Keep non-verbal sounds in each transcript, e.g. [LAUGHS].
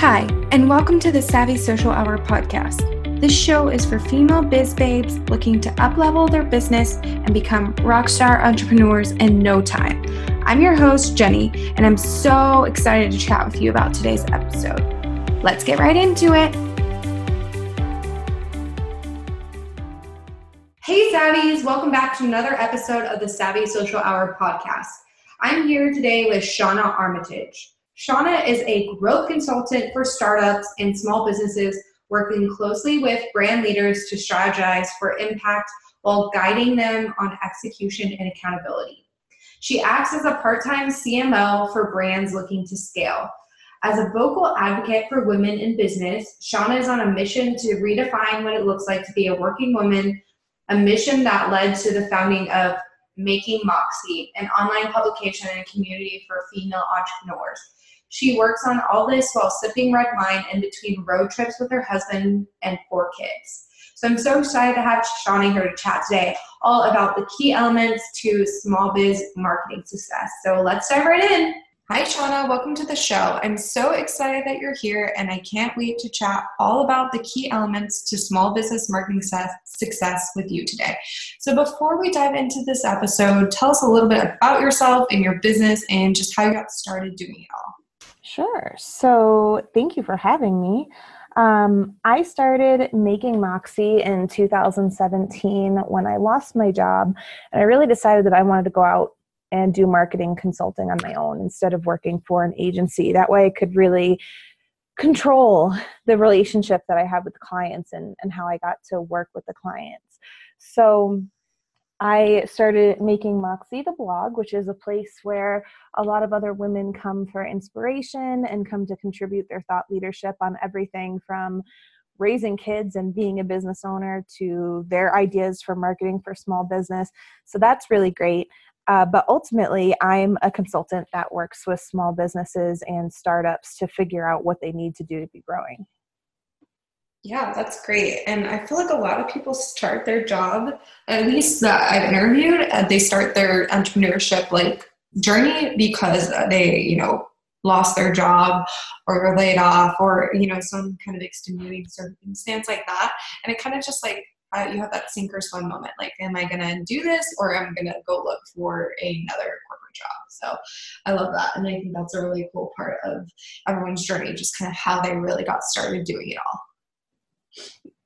Hi, and welcome to the Savvy Social Hour podcast. This show is for female biz babes looking to uplevel their business and become rockstar entrepreneurs in no time. I'm your host, Jenny, and I'm so excited to chat with you about today's episode. Let's get right into it. Hey, Savvies, welcome back to another episode of the Savvy Social Hour podcast. I'm here today with Shauna Armitage. Shauna is a growth consultant for startups and small businesses, working closely with brand leaders to strategize for impact while guiding them on execution and accountability. She acts as a part time CMO for brands looking to scale. As a vocal advocate for women in business, Shauna is on a mission to redefine what it looks like to be a working woman, a mission that led to the founding of Making Moxie, an online publication and community for female entrepreneurs. She works on all this while sipping red wine in between road trips with her husband and four kids. So I'm so excited to have Shauna here to chat today all about the key elements to small biz marketing success. So let's dive right in. Hi, Shauna. Welcome to the show. I'm so excited that you're here, and I can't wait to chat all about the key elements to small business marketing success with you today. So, before we dive into this episode, tell us a little bit about yourself and your business and just how you got started doing it all. Sure. So, thank you for having me. Um, I started making Moxie in 2017 when I lost my job, and I really decided that I wanted to go out and do marketing consulting on my own instead of working for an agency. That way, I could really control the relationship that I have with clients and, and how I got to work with the clients. So, I started making Moxie the blog, which is a place where a lot of other women come for inspiration and come to contribute their thought leadership on everything from raising kids and being a business owner to their ideas for marketing for small business. So that's really great. Uh, but ultimately, I'm a consultant that works with small businesses and startups to figure out what they need to do to be growing. Yeah, that's great. And I feel like a lot of people start their job, at least that I've interviewed, uh, they start their entrepreneurship like journey because they, you know, lost their job or were laid off or, you know, some kind of extenuating circumstance like that. And it kind of just like uh, you have that sink or swim moment. Like, am I going to do this or am I going to go look for another corporate job? So I love that. And I think that's a really cool part of everyone's journey, just kind of how they really got started doing it all.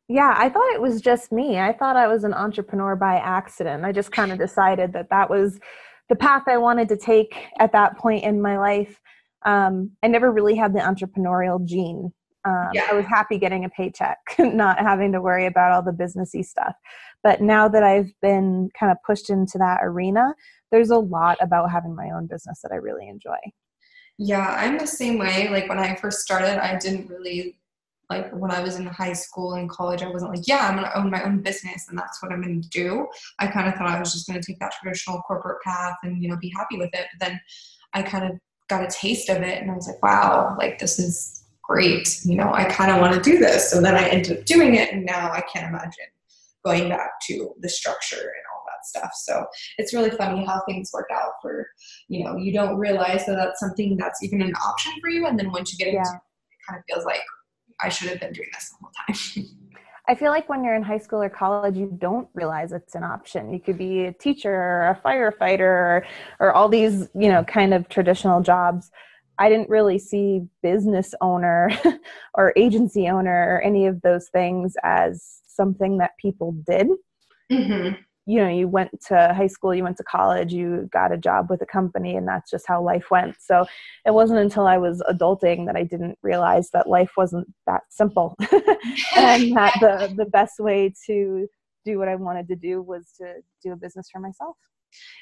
Yeah, I thought it was just me. I thought I was an entrepreneur by accident. I just kind of decided that that was the path I wanted to take at that point in my life. Um, I never really had the entrepreneurial gene. Um, yeah. I was happy getting a paycheck, [LAUGHS] not having to worry about all the businessy stuff. But now that I've been kind of pushed into that arena, there's a lot about having my own business that I really enjoy. Yeah, I'm the same way. Like when I first started, I didn't really like when I was in high school and college, I wasn't like, yeah, I'm going to own my own business and that's what I'm going to do. I kind of thought I was just going to take that traditional corporate path and, you know, be happy with it. But then I kind of got a taste of it and I was like, wow, like this is great. You know, I kind of want to do this. So then I ended up doing it and now I can't imagine going back to the structure and all that stuff. So it's really funny how things work out for, you know, you don't realize that that's something that's even an option for you. And then once you get into yeah. it, it kind of feels like, I should have been doing this the whole time. [LAUGHS] I feel like when you're in high school or college, you don't realize it's an option. You could be a teacher or a firefighter or, or all these, you know, kind of traditional jobs. I didn't really see business owner [LAUGHS] or agency owner or any of those things as something that people did. Mm-hmm you know you went to high school you went to college you got a job with a company and that's just how life went. So it wasn't until i was adulting that i didn't realize that life wasn't that simple. [LAUGHS] And [LAUGHS] that the the best way to do what i wanted to do was to do a business for myself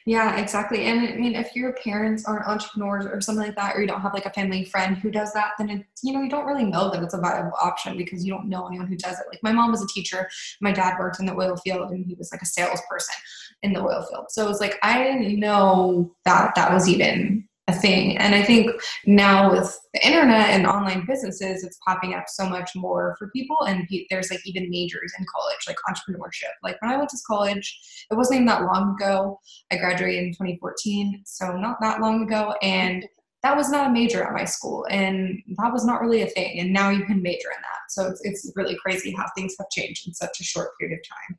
yeah, exactly. And I mean, if your parents aren't entrepreneurs or something like that, or you don't have like a family friend who does that, then it's, you know, you don't really know that it's a viable option because you don't know anyone who does it. Like my mom was a teacher, my dad worked in the oil field, and he was like a salesperson in the oil field. So it was like, I didn't know that that was even a thing. And I think now with the internet and online businesses, it's popping up so much more for people. And there's like even majors in college, like entrepreneurship. Like when I went to college, it wasn't even that long ago. I graduated in 2014, so not that long ago. And that was not a major at my school and that was not really a thing and now you can major in that so it's, it's really crazy how things have changed in such a short period of time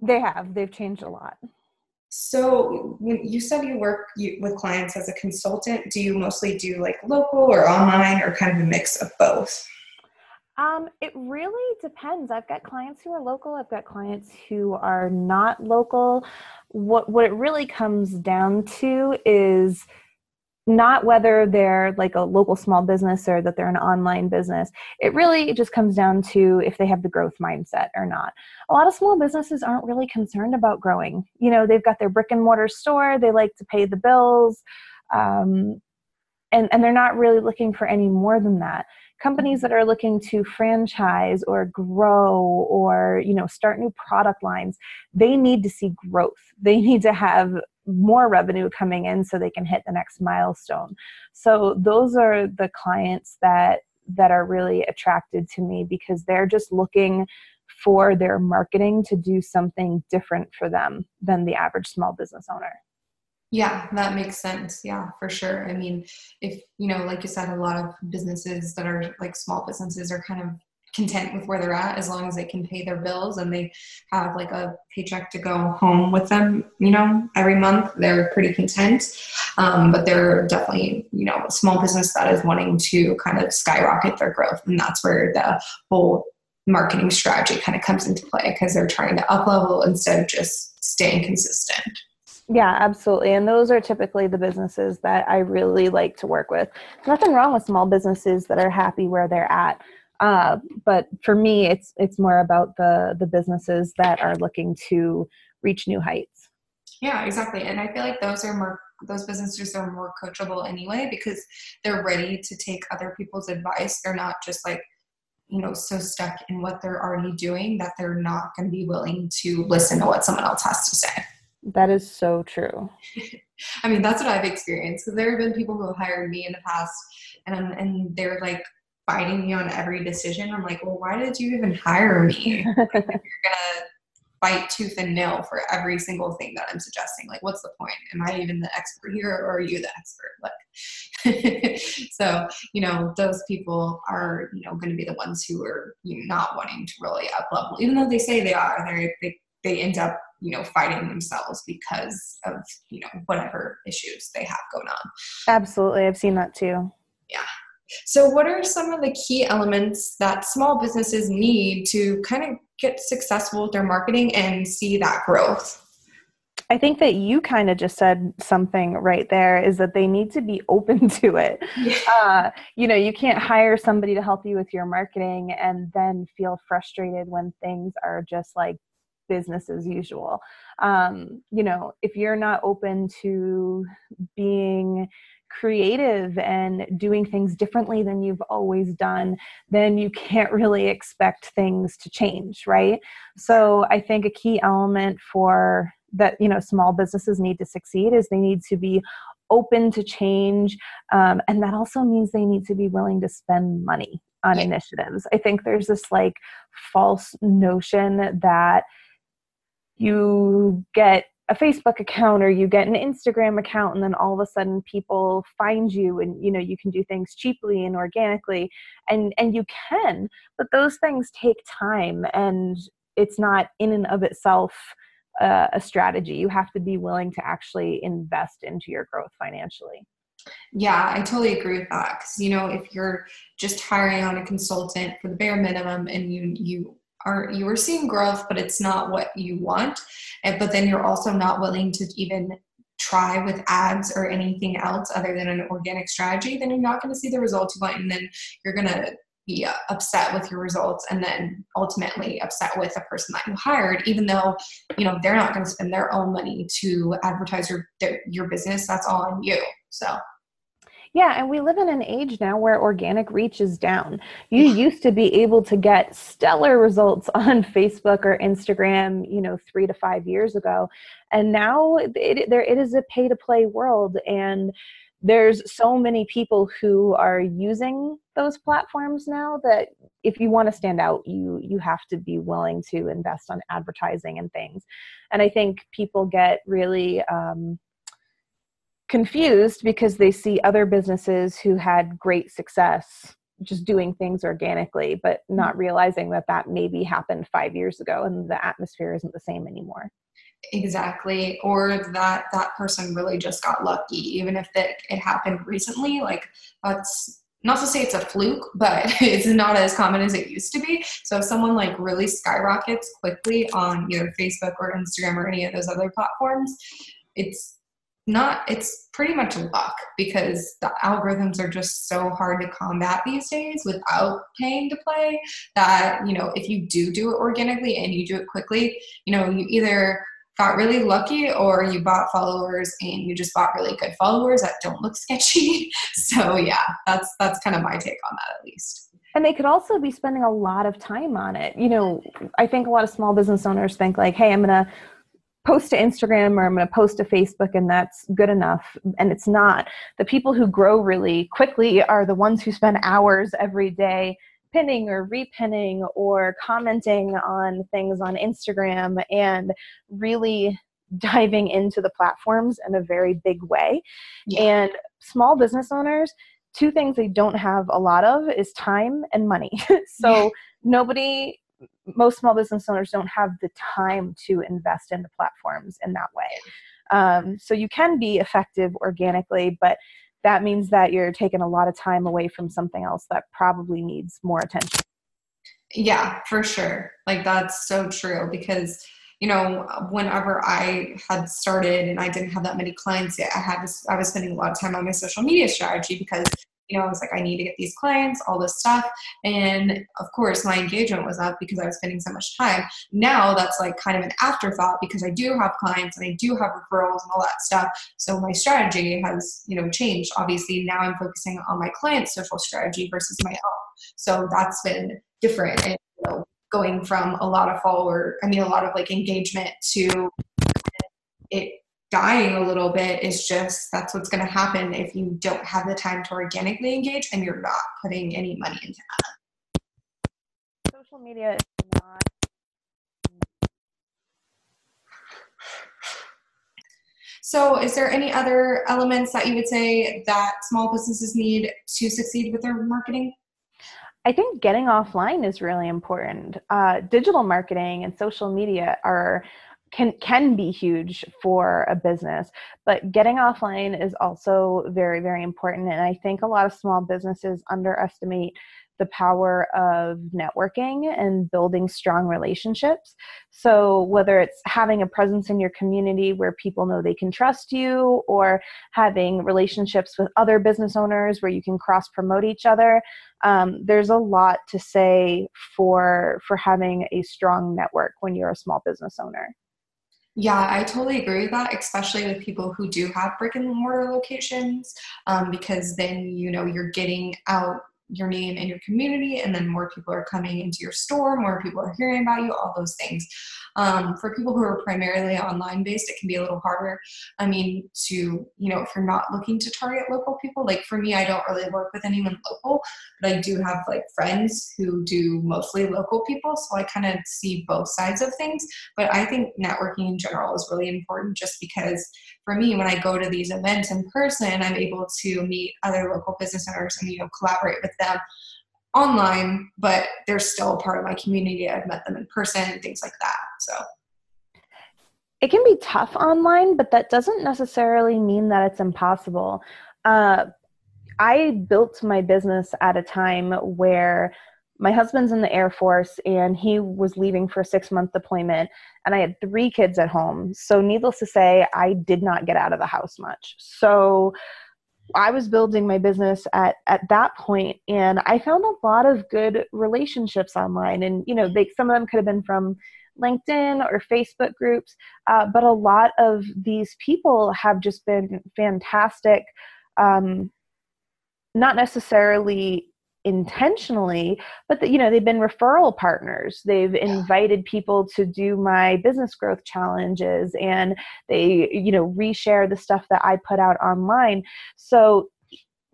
they have they've changed a lot so when you said you work with clients as a consultant do you mostly do like local or online or kind of a mix of both um, it really depends. I've got clients who are local. I've got clients who are not local. What what it really comes down to is not whether they're like a local small business or that they're an online business. It really just comes down to if they have the growth mindset or not. A lot of small businesses aren't really concerned about growing. You know, they've got their brick and mortar store, they like to pay the bills, um, and, and they're not really looking for any more than that companies that are looking to franchise or grow or you know start new product lines they need to see growth. [LAUGHS] They need to have more revenue coming in so they can hit the next milestone. So those are the clients that that are really attracted to me because they're just looking for their marketing to do something different for them than the average small business owner yeah, that makes sense. Yeah, for sure. I mean, if, you know, like you said, a lot of businesses that are like small businesses are kind of content with where they're at as long as they can pay their bills and they have like a paycheck to go home with them, you know, every month. They're pretty content. Um, but they're definitely, you know, a small business that is wanting to kind of skyrocket their growth. And that's where the whole marketing strategy kind of comes into play because they're trying to up level instead of just staying consistent. Yeah, absolutely. And those are typically the businesses that I really like to work with. nothing wrong with small businesses that are happy where they're at. Uh, but for me, it's it's more about the the businesses that are looking to reach new heights. Yeah, exactly. And I feel like those are more those businesses are more coachable anyway because they're ready to take other people's advice. They're not just like you know so stuck in what they're already doing that they're not going to be willing to listen to what someone else has to say. That is so true. [LAUGHS] I mean, that's what I've experienced because there have been people who have hired me in the past and and they're like fighting me on every decision. I'm like, well, why did you even hire me? [LAUGHS] like, you're gonna fight tooth and nail for every single thing that I'm suggesting. Like, what's the point? Am I even the expert here or are you the expert? Like, [LAUGHS] so, you know, those people are, you know, going to be the ones who are you know, not wanting to really up level, even though they say they are. They they they end up you know fighting themselves because of you know whatever issues they have going on. Absolutely. I've seen that too. Yeah. So what are some of the key elements that small businesses need to kind of get successful with their marketing and see that growth? I think that you kind of just said something right there is that they need to be [LAUGHS] open to it. Yeah. Uh, you know, you can't hire somebody to help you with your marketing and then feel frustrated when things are just like business as usual. Um, you know, if you're not open to being creative and doing things differently than you've always done, then you can't really expect things to change, right? So I think a key element for that, you know, small businesses need to succeed is they need to be open to change. Um, and that also means they need to be willing to spend money on yeah. initiatives. I think there's this like false notion that you get a Facebook account or you get an Instagram account and then all of a sudden people find you and you know you can do things cheaply and organically and and you can but those things take time and it's not in and of itself uh, a strategy you have to be willing to actually invest into your growth financially yeah, I totally agree with that. Because you know, if you're just hiring on a consultant for the bare minimum, and you you are you are seeing growth but it's not what you want. And, but then you're also not willing to even try with ads or anything else other than an organic strategy then you're not going to see the results you want and then you're going to be uh, upset with your results and then ultimately upset with the person that you hired even though you know they're not going to spend their own money to advertise your your business. That's all on you. So yeah, and we live in an age now where organic reach is down. You used to be able to get stellar results [LAUGHS] on Facebook or Instagram, you know, three to five years ago, and now it, there it is a pay to play world, and there's so many people who are using those platforms now that if you want to stand out you you have to be willing to invest on advertising and things and i think people get really um, confused because they see other businesses who had great success just doing things organically but not mm-hmm. realizing that that maybe happened 5 years ago and the atmosphere isn't the same anymore. Exactly. Or that that person really just got lucky even if it, it happened recently. Like that's not to say it's a fluke but [LAUGHS] it's not as common as it used to be. So if someone like really skyrockets quickly on either facebook or instagram or any of those other platforms it's not it's pretty much luck because the algorithms are just so hard to combat these days without paying to play that you know if you do do it organically and you do it quickly you know you either got really lucky or you bought followers and you just bought really good followers that don't look sketchy. [LAUGHS] So yeah that's that's kind of my take on that at least. And they could also be spending a lot of time on it. You know i think a lot of small business owners think like hey i'm gonna post to Instagram or I'm going to post to Facebook and that's good enough. And it's not. The people who grow really quickly are the ones who spend hours every day pinning or repinning or commenting on things on Instagram and really diving into the platforms in a very big way. Yeah. And small business owners, two things they don't have a lot of is time and money. [LAUGHS] so nobody most small business owners don't have the time to invest in the platforms in that way. Um, so you can be effective organically, but that means that you're taking a lot of time away from something else that probably needs more attention. Yeah, for sure. Like that's so true because you know whenever i had started and i didn't have that many clients yet i had i was spending a lot of time on my social media strategy because you know, I was like, I need to get these clients, all this stuff. And of course, my engagement was up because I was spending so much time. Now that's like kind of an afterthought because I do have clients and I do have referrals and all that stuff. So my strategy has, you know, changed. Obviously, now I'm focusing on my client's social strategy versus my own. So that's been different. And, you know, going from a lot of follower, I mean, a lot of like engagement to it dying a little bit is just that's what's going to happen if you don't have the time to organically engage and you're not putting any money into that. Social media is not. So, is there any other elements that you would say that small businesses need to succeed with their marketing? I think getting offline is really important. Uh, digital marketing and social media are can can be huge for a business but getting offline is also very very important and i think a lot of small businesses underestimate the power of networking and building strong relationships. So, whether it's having a presence in your community where people know they can trust you, or having relationships with other business owners where you can cross promote each other, um, there's a lot to say for for having a strong network when you're a small business owner. Yeah, I totally agree with that, especially with people who do have brick and mortar locations, um, because then you know you're getting out your name in your community and then more people are coming into your store more people are hearing about you all those things. Um, for people who are primarily online based it can be a little harder i mean to you know if you're not looking to target local people like for me i don't really work with anyone local but i do have like friends who do mostly local people so i kind of see both sides of things but i think networking in general is really important just because for me, when I go to these events in person, I'm able to meet other local business owners and you know collaborate with them online, but they're still a part of my community. I've met them in person, and things like that. So it can be tough online, but that doesn't necessarily mean that it's impossible. Uh, I built my business at a time where my husband's in the Air Force and he was leaving for a six month deployment, and I had three kids at home. So, needless to say, I did not get out of the house much. So, I was building my business at at that point, and I found a lot of good relationships online. And you know, they, some of them could have been from LinkedIn or Facebook groups, uh, but a lot of these people have just been fantastic. Um, not necessarily intentionally but that you know they've been referral partners. They've invited people to do my business growth challenges and they you know reshare the stuff that i put out online. So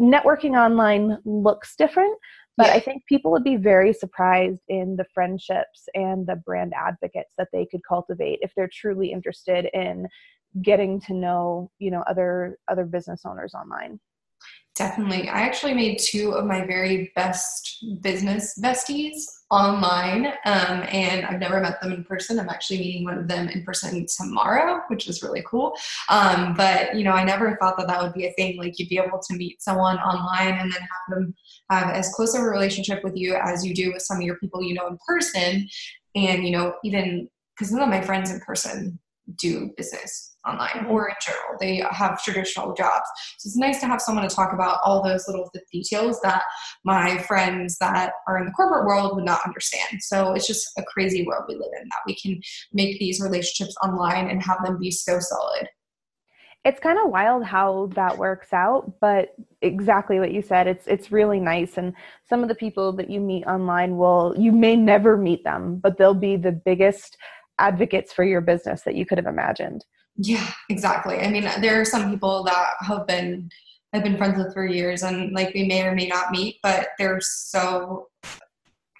networking online looks different but yeah. i think people would be very surprised in the friendships and the brand advocates that they could cultivate if they're truly interested in getting to know you know other other business owners online Definitely. I actually made two of my very best business besties online, um, and I've never met them in person. I'm actually meeting one of them in person tomorrow, which is really cool. Um, but you know, I never thought that that would be a thing. Like you'd be able to meet someone online and then have them have as close of a relationship with you as you do with some of your people you know in person, and you know, even because none of my friends in person do business online or in general. They have traditional jobs. So it's nice to have someone to talk about all those little details that my friends that are in the corporate world would not understand. So it's just a crazy world we live in that we can make these relationships online and have them be so solid. It's kind of wild how that works out, but exactly what you said. It's it's really nice and some of the people that you meet online will you may never meet them, but they'll be the biggest advocates for your business that you could have imagined. Yeah, exactly. I mean, there are some people that have been I've been friends with for years and like we may or may not meet, but they're so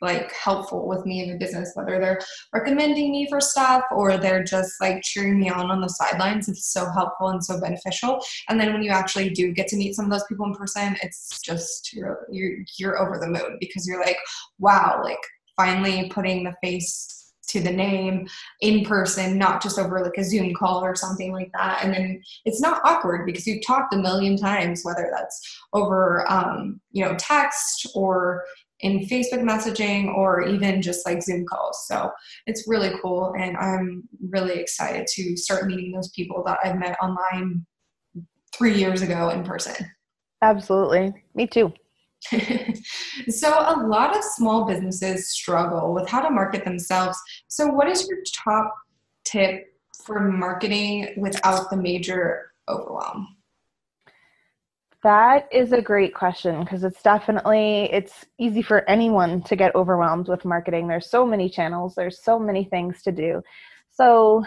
like helpful with me in the business, whether they're recommending me for stuff or they're just like cheering me on on the sidelines. It's so helpful and so beneficial. And then when you actually do get to meet some of those people in person, it's just you're you're you're over the moon because you're like, wow, like finally putting the face to the name in person, not just over like a Zoom call or something like that. And then it's not awkward because you've talked a million times, whether that's over, um, you know, text or in Facebook messaging or even just like Zoom calls. So it's really cool. And I'm really excited to start meeting those people that I've met online three years ago in person. Absolutely. Me too. [LAUGHS] so, a lot of small businesses struggle with how to market themselves. So, what is your top tip for marketing without the major overwhelm? That is a great question because it's definitely it's easy for anyone to get overwhelmed with marketing. There's so many channels, there's so many things to do. So,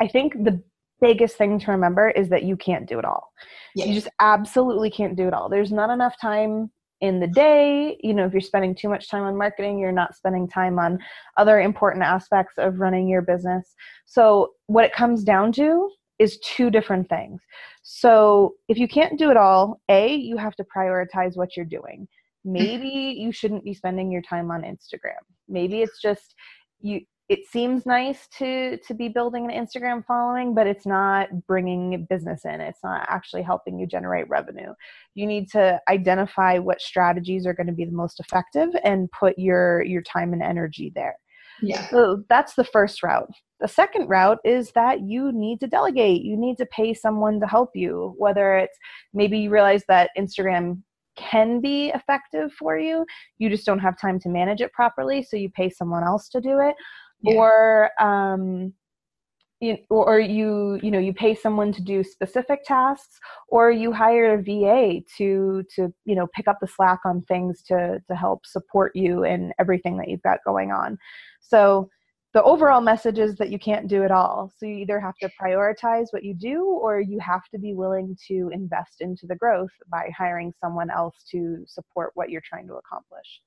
I think the biggest thing to remember is that you can't do it all. Yeah. You just absolutely can't do it all. There's not enough time in the day. You know, if you're spending too much time on marketing, you're not spending time on other important aspects of running your business. So, what it comes down to is two different things. So, if you can't do it all, A, you have to prioritize what you're doing. Mm-hmm. Maybe you shouldn't be spending your time on Instagram. Maybe it's just you it seems nice to to be building an instagram following but it's not bringing business in. It's not actually helping you generate revenue. You need to identify what strategies are going to be the most effective and put your your time and energy there. Yeah. So that's the first route. The second route is that you need to delegate. You need to pay someone to help you whether it's maybe you realize that instagram can be effective for you you just don't have time to manage it properly so you pay someone else to do it yeah. or um, you, or you you know you pay someone to do specific tasks or you hire a va to to you know pick up the slack on things to to help support you in everything that you've got going on. So the overall message is that you can't do it all. So you either have to prioritize what you do or you have to be willing to invest into the growth by hiring someone else to support what you're trying to accomplish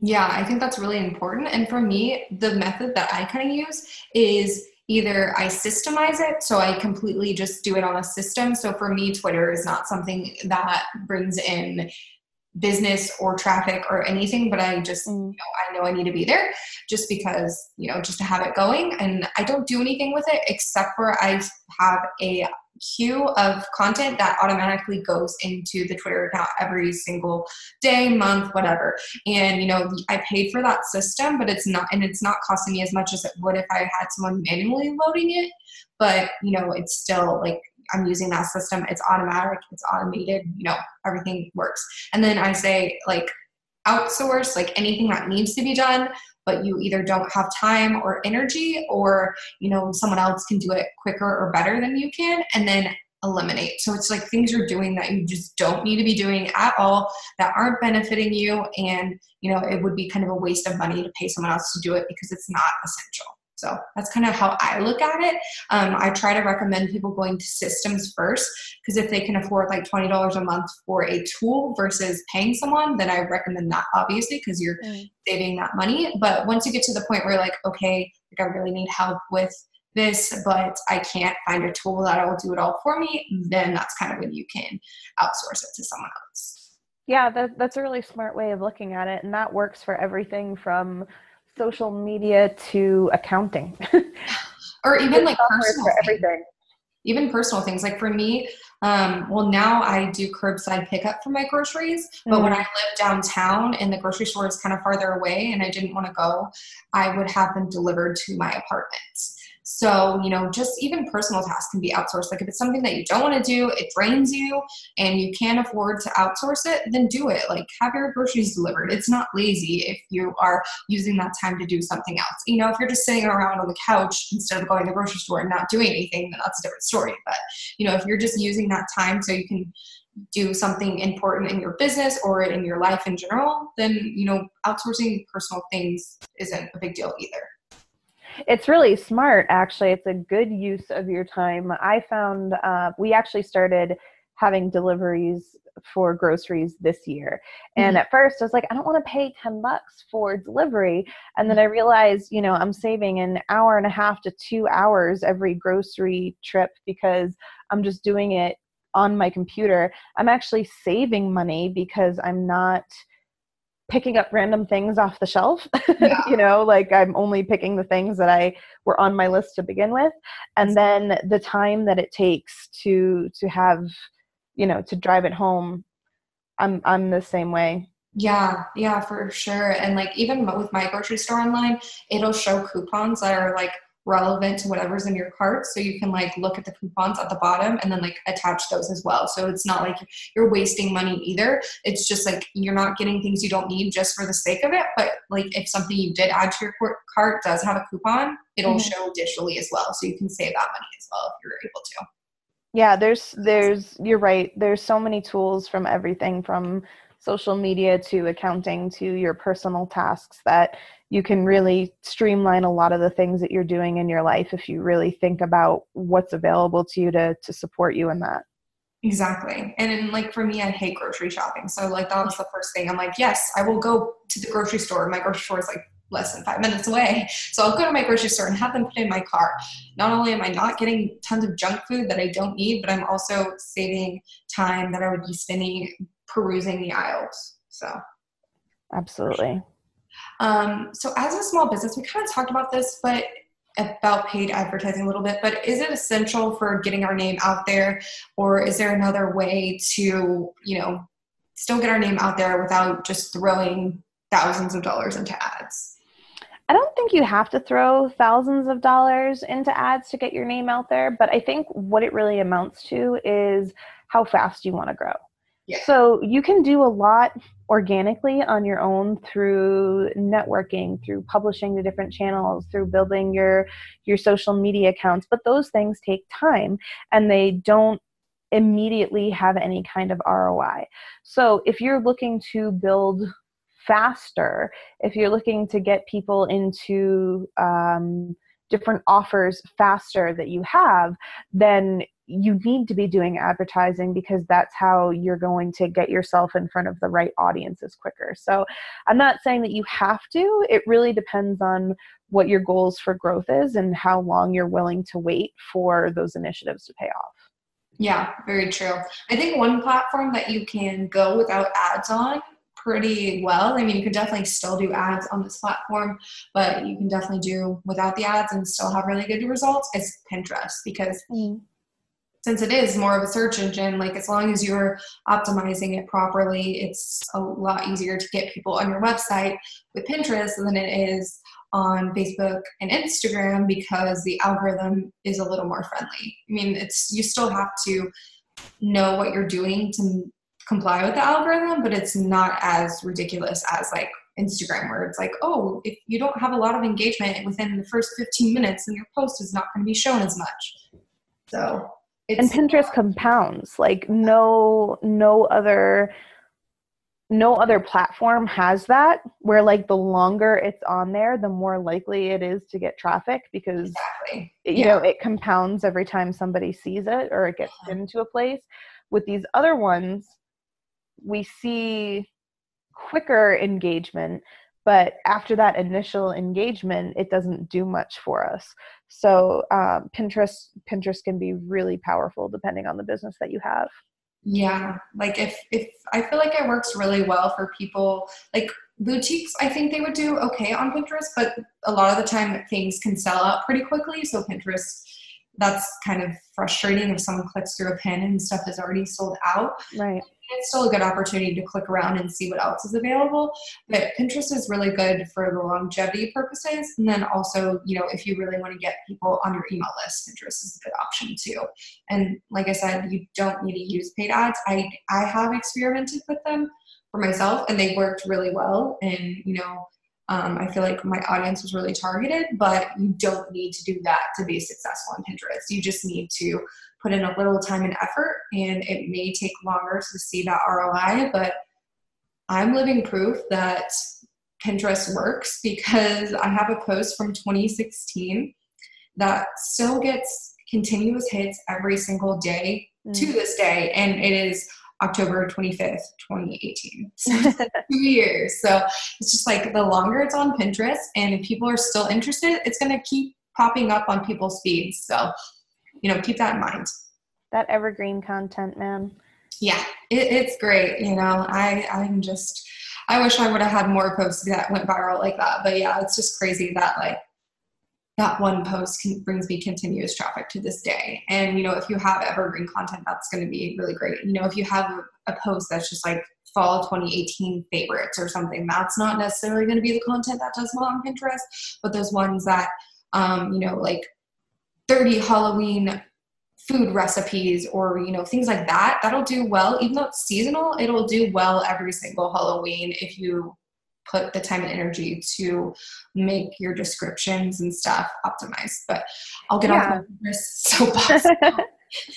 yeah, I think that's really important. And for me, the method that I kind of use is either I systemize it, so I completely just do it on a system. So for me, Twitter is not something that brings in business or traffic or anything, but I just, mm. you know, I know I need to be there just because, you know, just to have it going. And I don't do anything with it except for I have a queue of content that automatically goes into the Twitter account every single day, month, whatever. And you know, I paid for that system, but it's not and it's not costing me as much as it would if I had someone manually loading it. But you know, it's still like I'm using that system. It's automatic, it's automated, you know, everything works. And then I say like outsource like anything that needs to be done but you either don't have time or energy or you know someone else can do it quicker or better than you can and then eliminate. So it's like things you're doing that you just don't need to be doing at all that aren't benefiting you and you know it would be kind of a waste of money to pay someone else to do it because it's not essential so that's kind of how I look at it. Um, I try to recommend people going to systems first because if they can afford like $20 a month for a tool versus paying someone, then I recommend that obviously because you're mm. saving that money. But once you get to the point where like, okay, like I really need help with this, but I can't find a tool that will do it all for me, then that's kind of when you can outsource it to someone else. Yeah, that, that's a really smart way of looking at it. And that works for everything from social media to accounting. [LAUGHS] or even like personal everything. Even personal things. Like for me, um, well, now I do curbside pickup for my groceries, but mm when I lived downtown and the grocery store is kind of farther away and I didn't want to go, I would have them delivered to my apartment. So, you know, just even personal tasks can be outsourced. Like if it's something that you don't want to do, it drains you and you can't afford to outsource it, then do it. Like have your groceries delivered. It's not lazy if you are using that time to do something else. You know, if you're just sitting around on the couch instead of going to the grocery store and not doing anything, then that's a different story. But, you know, if you're just using that time so you can do something important in your business or in your life in general, then, you know, outsourcing personal things isn't a big deal either. It's really smart, actually. It's a good use of your time. I found uh, we actually started having deliveries for groceries this year. And mm-hmm. at first I was like, I don't want to pay 10 bucks for delivery. And then I realized, you know, I'm saving an hour and a half to two hours every grocery trip because I'm just doing it on my computer. I'm actually saving money because I'm not picking up random things off the shelf. [LAUGHS] Yeah. you know like i'm only picking the things that i were on my list to begin with. And then the time that it takes to to have you know to drive it home i'm i'm the same way. Yeah yeah for sure. And like even with my grocery store online it'll show coupons that are like relevant to whatever's in your cart so you can like look at the coupons at the bottom and then like attach those as well. So it's not like you're wasting money either. It's just like you're not getting things you don't need just for the sake of it but like if something you did add to your cart does have a coupon it'll mm-hmm. show digitally as well so you can save that money as well if you're able to. Yeah there's there's you're right. There's so many tools from everything from social media to accounting to your personal tasks that you can really streamline a lot of the things that you're doing in your life if you really think about what's available to you to to support you in that. Exactly. And in, like for me i hate grocery shopping. So like that was the first thing. I'm like yes i will go to the grocery store. My grocery store is like less than five minutes away. So i'll go to my grocery store and have them put in my car. Not only am i not getting tons of junk food that i don't need but i'm also saving time that i would be spending perusing the aisles. So. Absolutely um, so as a small business, we kind of talked about this, but about paid advertising a little bit, but is it essential for getting our name out there or is there another way to, you know, still get our name out there without just throwing thousands of dollars into ads? I don't think you have to throw thousands of dollars into ads to get your name out there, but I think what it really amounts to is how fast you want to grow. Yeah. So you can do a lot organically on your own through networking, through publishing to different channels, through building your your social media accounts, but those things take time and they don't immediately have any kind of ROI. So if you're looking to build faster, if you're looking to get people into um, different offers faster that you have, then you need to be doing advertising because that's how you're going to get yourself in front of the right audiences quicker. So I'm not saying that you have to, it really depends on what your goals for growth is and how long you're willing to wait for those initiatives to pay off. Yeah, very true. I think one platform that you can go without ads on pretty well. I mean, you can definitely still do ads on this platform, but you can definitely do without the ads and still have really good results. Is Pinterest because mm. since it is more of a search engine, like as long as you're optimizing it properly, it's a lot easier to get people on your website with Pinterest than it is on Facebook and Instagram because the algorithm is a little more friendly. I mean, it's you still have to know what you're doing to comply with the algorithm, but it's not as ridiculous as like Instagram, where it's like, oh, if you don't have a lot of engagement within the first 15 minutes, then your post is not going to be shown as much. So, and Pinterest compounds like no no other no other platform has that where like the longer it's on there the more likely it is to get traffic because exactly. you yeah. know it compounds every time somebody sees it or it gets uh-huh. into a place with these other ones we see quicker engagement but after that initial engagement it doesn't do much for us. So um, pinterest pinterest can be really powerful depending on the business that you have. Yeah like if if i feel like it works really well for people like boutiques i think they would do okay on pinterest but a lot of the time things can sell out pretty quickly. So pinterest that's kind of frustrating if someone clicks through a pin and stuff is already sold out. Right it's still a good opportunity to click around and see what else is available. But Pinterest is really good for the longevity purposes. And then also, you know, if you really want to get people on your email list, Pinterest is a good option too. And like I said, you don't need to use paid ads. I I have experimented with them for myself and they worked really well. And you know, um, I feel like my audience was really targeted, but you don't need to do that to be successful on Pinterest. You just need to put in a little time and effort, and it may take longer to see that ROI, but I'm living proof that Pinterest works [LAUGHS] because I have a post from 2016 that still gets continuous hits every single day mm. to this day, and it is October 25th, 2018. So [LAUGHS] two years. So it's just like the longer it's on Pinterest and if people are still interested, it's going to keep popping up on people's feeds. So you know, keep that in mind. That evergreen content, man. Yeah, it, it's great. You know, I I'm just I wish I would have had more posts that went viral like that. But yeah, it's just crazy that like that one post can, brings me continuous traffic to this day. And you know, if you have evergreen content, that's going to be really great. You know, if you have a, a post that's just like fall 2018 favorites or something, that's not necessarily going to be the content that does well on Pinterest. But those ones that um, you know, like 30 Halloween food recipes or you know things like that that'll do well even though it's seasonal it'll do well every single halloween if you put the time and energy to make your descriptions and stuff optimized but i'll get yeah. off this soapbox [LAUGHS]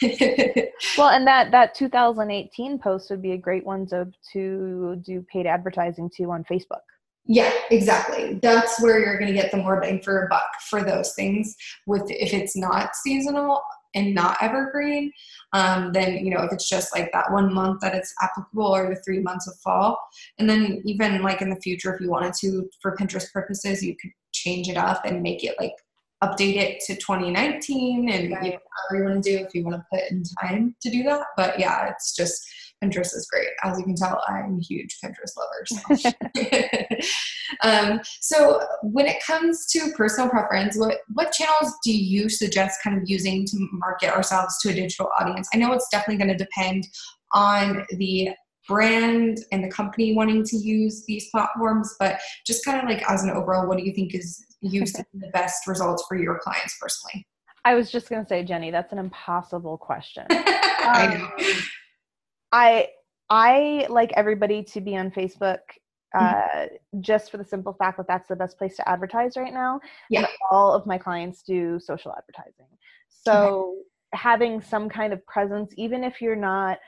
[LAUGHS] well and that that 2018 post would be a great one to to do paid advertising to on facebook yeah, exactly. That's where you're going to get the more bang for a buck for those things. With if it's not seasonal and not evergreen, um, then you know if it's just like that one month that it's applicable or the three months of fall, and then even like in the future, if you wanted to for Pinterest purposes, you could change it up and make it like update it to 2019 and right. you know, whatever you want to do if you want to put in time to do that. But yeah, it's just Pinterest is great. As you can tell, I'm a huge Pinterest lover. So. [LAUGHS] [LAUGHS] um, so when it comes to personal preference, what, what channels do you suggest kind of using to market ourselves to a digital audience? I know it's definitely going to depend on the brand and the company wanting to use these platforms, but just kind of like as an overall, what do you think is used the best results for your clients personally? I was just going to say, Jenny, that's an impossible question. [LAUGHS] I know. Um, I I like everybody to be on Facebook uh, mm-hmm. just for the simple fact that that's the best place to advertise right now. Yeah. And all of my clients do social advertising. So okay. having some kind of presence, even if you're not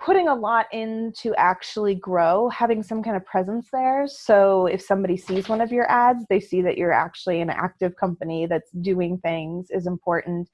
putting a lot in to actually grow, having some kind of presence there. So if somebody sees one of your ads, they see that you're actually an active company that's doing things is important.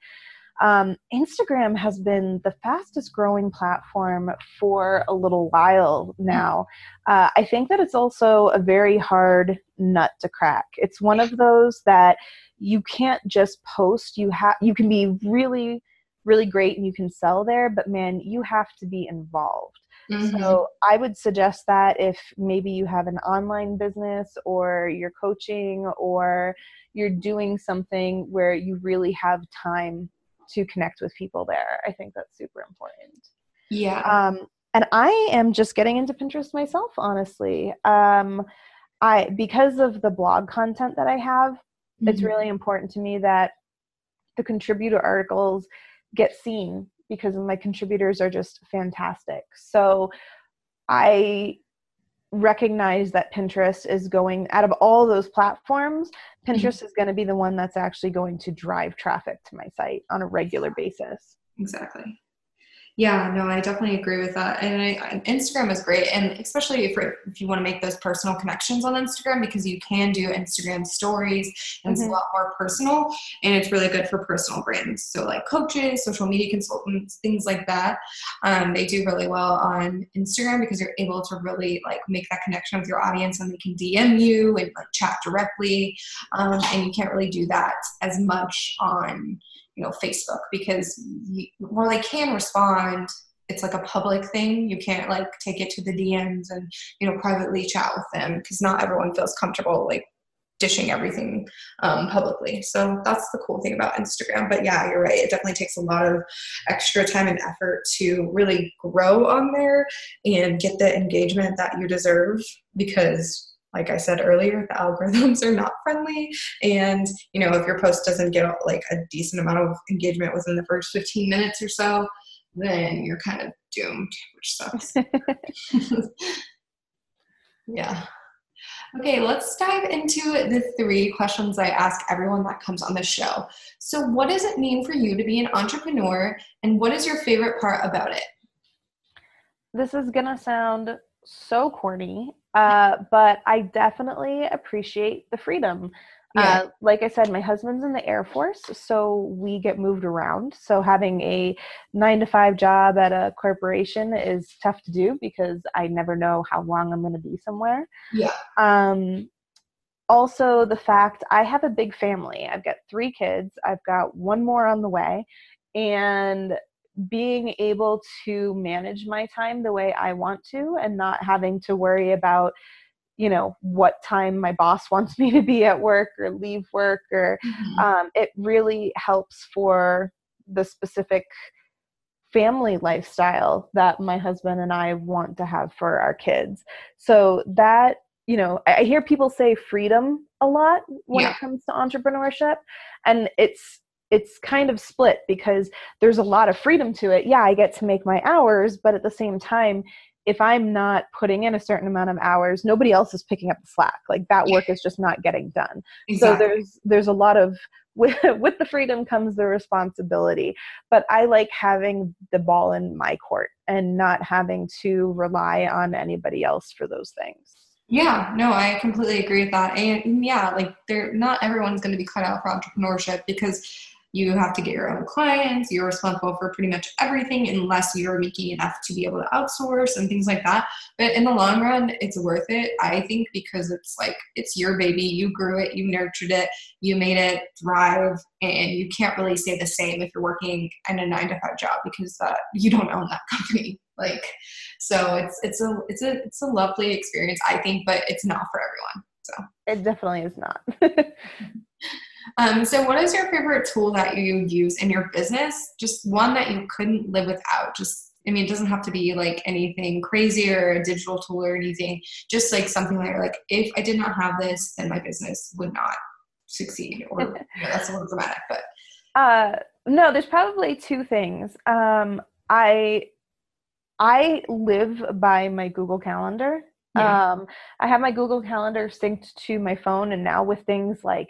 Um, Instagram has been the fastest growing platform for a little while now. Uh, I think that it's also a very hard nut to crack. It's one of those that you can't just post. You have you can be really really great and you can sell there, but man, you have to be involved. Mm-hmm. So I would suggest that if maybe you have an online business or you're coaching or you're doing something where you really have time to connect with people there. I think that's super important. Yeah. Um, and I am just getting into Pinterest myself, honestly. Um, I because of the blog content that I have, mm-hmm. it's really important to me that the contributor articles get seen because my contributors are just fantastic. So I recognize that Pinterest is going out of all those platforms, mm-hmm. Pinterest mm-hmm. is going to be the one that's actually going to drive traffic to my site on a regular basis. Exactly. Yeah, no, I definitely agree with that. And I, Instagram is great, and especially if, if you want to make those personal connections on Instagram, because you can do Instagram stories, and mm-hmm. it's a mm-hmm. lot more personal, and it's really good for personal brands. So like coaches, social media consultants, things like that, um, they do really well on Instagram because you're able to really like make that connection with your audience, and they can DM you and like chat directly, um, and you can't really do that as much on you know facebook because you, or they can respond it's like a public thing. You can't like take it to the dms and you know privately chat with them because not everyone feels comfortable like dishing everything um, publicly. So that's the cool thing about instagram. But yeah you're right. It definitely takes a lot of extra time and effort to really grow on there and get the engagement that you deserve because like I said earlier, the algorithms [LAUGHS] are not friendly. And, you know, if your post doesn't get like a decent amount of engagement within the first 15 minutes or so, then you're kind of doomed, which sucks. [LAUGHS] [LAUGHS] yeah. Okay, let's dive into the three questions I ask everyone that comes on the show. So, what does it mean for you to be an entrepreneur, and what is your favorite part about it? This is gonna sound so corny, uh, but I definitely appreciate the freedom. Yeah. Uh, like I said, my husband's in the Air Force, so we get moved around. So having a nine to five job at a corporation is tough to do because I never know how long I'm going to be somewhere. Yeah. Um, also, the fact I have a big family. I've got three kids. I've got one more on the way, and being able to manage my time the way I want to and not having to worry about you know what time my boss [LAUGHS] wants me to be at work or leave work or mm-hmm. um, it really helps for the specific family lifestyle that my husband and I want to have for our kids. So that, you know, I hear people say freedom a lot when yeah. it comes to entrepreneurship and it's it's kind of split because there's a lot of freedom to it. Yeah, I get to make my hours, but at the same time, if I'm not putting in a certain amount of hours, nobody else is picking up the slack. Like that work is just not getting done. Exactly. So there's there's a lot of [LAUGHS] with, with the freedom comes the responsibility. But I like having the ball in my court and not having to rely on anybody else for those things. Yeah, no, I completely agree with that. And yeah, like they're not everyone's going to be cut out for entrepreneurship because you have to get your own clients. You're responsible for pretty much everything unless you're making enough to be able to outsource and things like that. But in the long run it's worth it i think because it's like it's your baby. You grew it. You nurtured it. You made it thrive. And you can't really say the same if you're working in a nine to five job because uh, you don't own that [LAUGHS] company. Like so it's it's a it's a it's a lovely experience i think but it's not for everyone so. It definitely is not [LAUGHS] Um, so, what is your favorite tool that you use in your business? Just one that you couldn't live without. Just, I mean, it doesn't have to be like anything crazy or a digital tool or anything. Just like something that you're like, if I did not have this, then my business would not succeed. Or [LAUGHS] you know, that's a little dramatic, but. Uh, no, there's probably two things. Um, I I live by my Google Calendar. Yeah. Um, I have my Google Calendar synced to my phone, and now with things like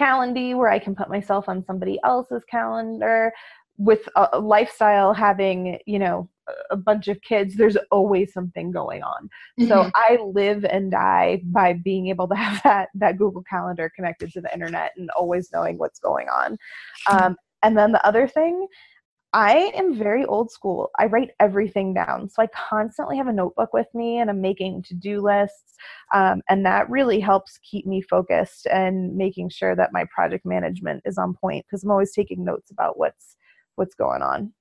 Calendly where I can put myself on somebody else's calendar. With a, a lifestyle having, you know, a bunch of kids, there's always something going on. Mm-hmm. So I live and die by being able to [LAUGHS] have that that Google Calendar connected to the internet and always knowing what's going on. Um, and then the other thing I am very old school. I write everything down. So I constantly have a notebook with me and I'm making to do lists. Um, and that really helps keep me focused and making sure that my project management is on point because I'm always taking notes about what's what's going on.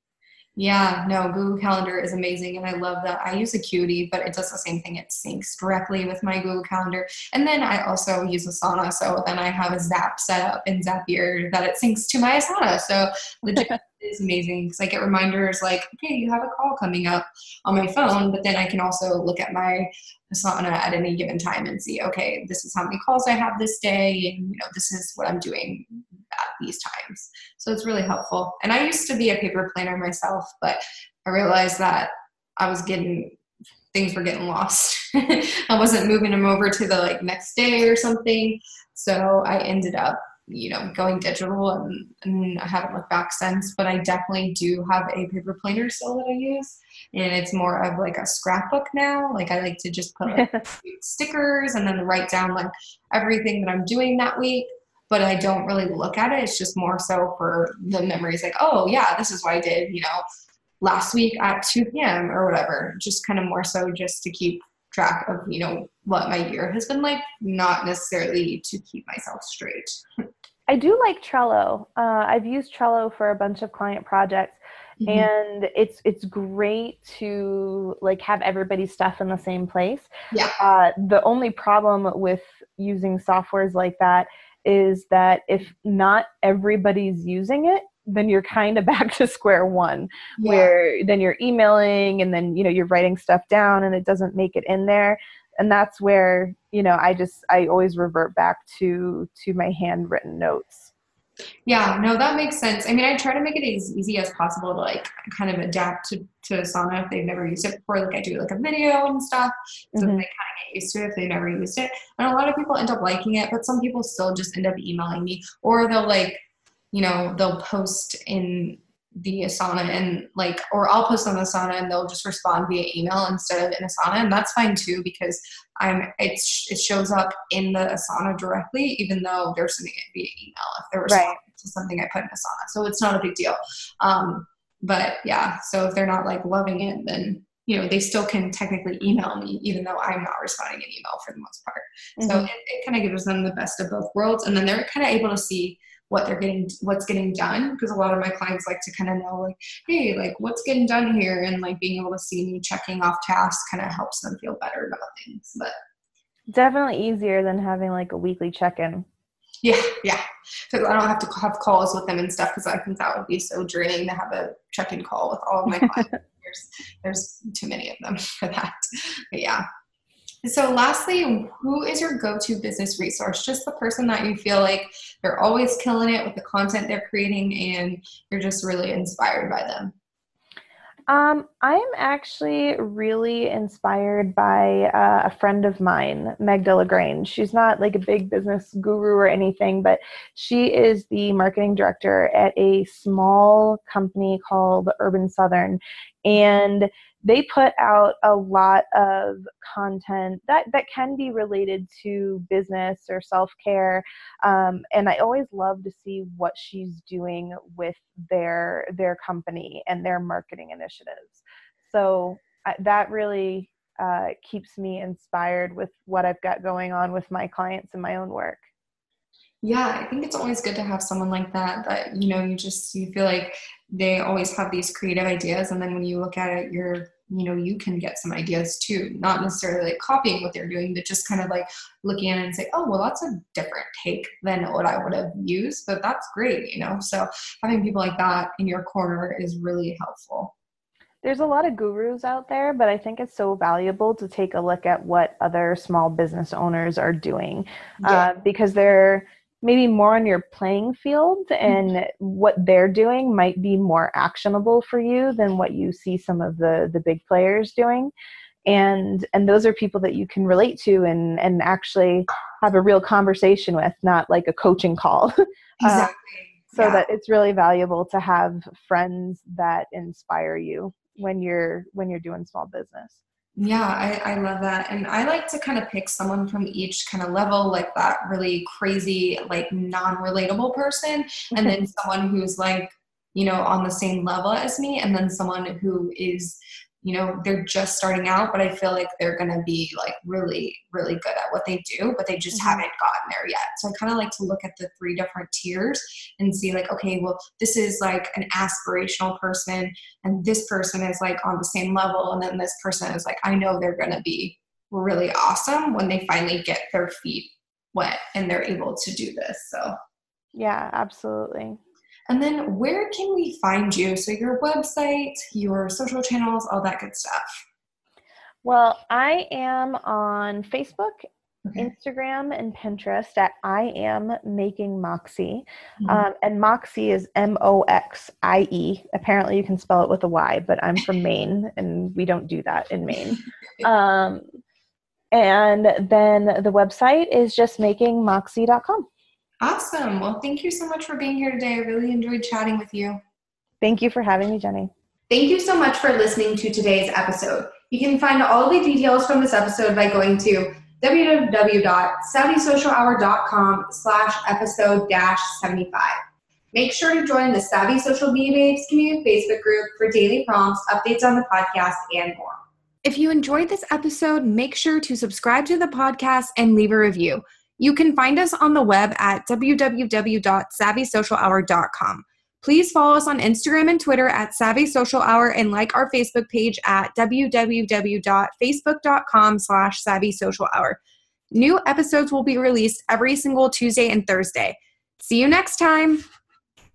Yeah, no, Google Calendar is amazing and I love that. I use Acuity, but it does the same thing. It syncs directly with my Google Calendar. And then I also use Asana. So then I have a Zap set up in Zapier that it syncs to my Asana. So legit [LAUGHS] is amazing because I get reminders like, okay, you have a call coming up on my phone, but then I can also look at my Asana at any given time and see, okay, this is how many calls I have this day, and you know, this is what I'm doing at these times. So it's really helpful. And I used to be a paper planner myself, but I realized that I was getting things were getting lost. [LAUGHS] I wasn't moving them over to the like next day or something. So I ended up you know, going digital and, and I haven't looked back since, but I definitely do have a paper planner still that I use. And it's more of like a scrapbook now. Like I like to just put like [LAUGHS] stickers and then write down like everything that I'm doing that week. But I don't really look at it. It's just more so for the memories like, oh yeah, this is what I did, you know, last week at 2 p.m. or whatever. Just kind of more so just to keep track of, you know, what my year has been like, not necessarily to keep myself straight. I do like Trello. Uh, I've used Trello for a bunch of client projects, mm-hmm. and it's it's great to like have everybody's stuff in the same place. Yeah. Uh, the only problem with using softwares like that is that if not everybody's using it, then you're kind of [LAUGHS] back to square one yeah. where then you're emailing and then you know you're writing stuff down and it doesn't make it in there. And that's where you know i just i always revert back to to my handwritten notes. Yeah no that makes sense. I mean i try to make it as easy as possible to like kind of adapt to, to asana if they've never used it before. Like i do like a video and stuff so mm-hmm. they kind of get used to it if they've never used it. And a lot of people end up liking it but some people still just end up emailing me or they'll like you know they'll post in the Asana and like, or I'll post on the Asana and they'll just respond via email instead of in Asana, and that's fine too because I'm it's it shows up in the Asana directly, even though they're sending it via email if they're responding right. to something I put in Asana, so it's not a big deal. Um, but yeah, so if they're not like loving it, then you know they still can technically email me even though i'm not responding in email for the most part mm-hmm. so it, it kind of gives them the best of both worlds and then they're kind of able to see what they're getting what's getting done because a lot of my clients like to kind of know like hey like what's getting done here? And like being able to see me checking off tasks kind of helps them feel better about things but definitely easier than having like a weekly check-in. Yeah yeah. Because i don't have to have calls with them and stuff because i think that would be so draining to have a check-in call with all of my clients. [LAUGHS] There's there's too many of them [LAUGHS] for that. But yeah so, lastly, who is your go to business resource? Just the person that you feel like they're always killing it with the content they're creating and you're just really inspired by them. Um, I'm actually really inspired by uh, a friend of mine, Magda LaGrange. She's not like a big business guru or anything, but she is the marketing director at a small company called Urban Southern. And they put out a lot of content that, that can be related to business or self-care um, and i always love to see what she's doing with their their company and their marketing initiatives. So that really uh, keeps me inspired with what i've got going on with my clients and my own work yeah i think it's always good to have someone like that that you know you just you feel like they always have these creative ideas and then when you look at it you're you know you can get some ideas too. Not necessarily like copying what they're doing but just kind of like looking at it and say oh well that's a different take than what i would have used but that's great you know? So having people like that in your corner is really helpful. There's a lot of gurus out there, but I think it's so valuable to take a look at what other small business owners are doing yeah. uh, because they're maybe more on your playing field and mm-hmm. what they're doing might be more actionable for you than what you see some of the the big players doing and and those are people that you can relate to and and actually have a real conversation with not like a coaching call [LAUGHS] uh, exactly. Uh, so yeah. that it's really valuable to have friends that inspire you when you're when you're doing small business yeah, I, I love that. And I like to kind of pick someone from each kind of level, like that really crazy, like non relatable person, and [LAUGHS] then someone who's like, you know, on the same level as me, and then someone who is you know they're just starting out but i feel like they're going to be like really really good at what they do but they just mm-hmm. haven't gotten there yet. So i kind of like to look at the three different tiers and see like okay well this is like an aspirational person and this person is like on the same level and then this person is like i know they're going to be really awesome when they finally get their feet wet and they're able to do this so. Yeah absolutely and then where can we find you? So your website, your social channels, all that good stuff. Well, I am on Facebook, okay. Instagram, and Pinterest at I am making Moxie. Mm-hmm. Um, and Moxie is M O X I E. Apparently, you can spell it with a Y, but I'm from Maine and we don't do that in Maine. [LAUGHS] um, and then the website is just makingmoxie.com. Awesome. Well, thank you so much for being here today. I really enjoyed chatting with you. Thank you for having me, Jenny. Thank you so much for listening to today's episode. You can find all the details from this episode by going to www.savvysocialhour.com slash episode dash 75. Make sure to join the Savvy Social Media Babes community Facebook group for daily prompts, updates on the podcast, and more. If you enjoyed this episode, make sure to subscribe to the podcast and leave a review. You can find us on the web at www.savvysocialhour.com. Please follow us on Instagram and Twitter at Savvy Social Hour and like our Facebook page at www.facebook.com slash Savvy Social Hour. New episodes will be released every single Tuesday and Thursday. See you next time.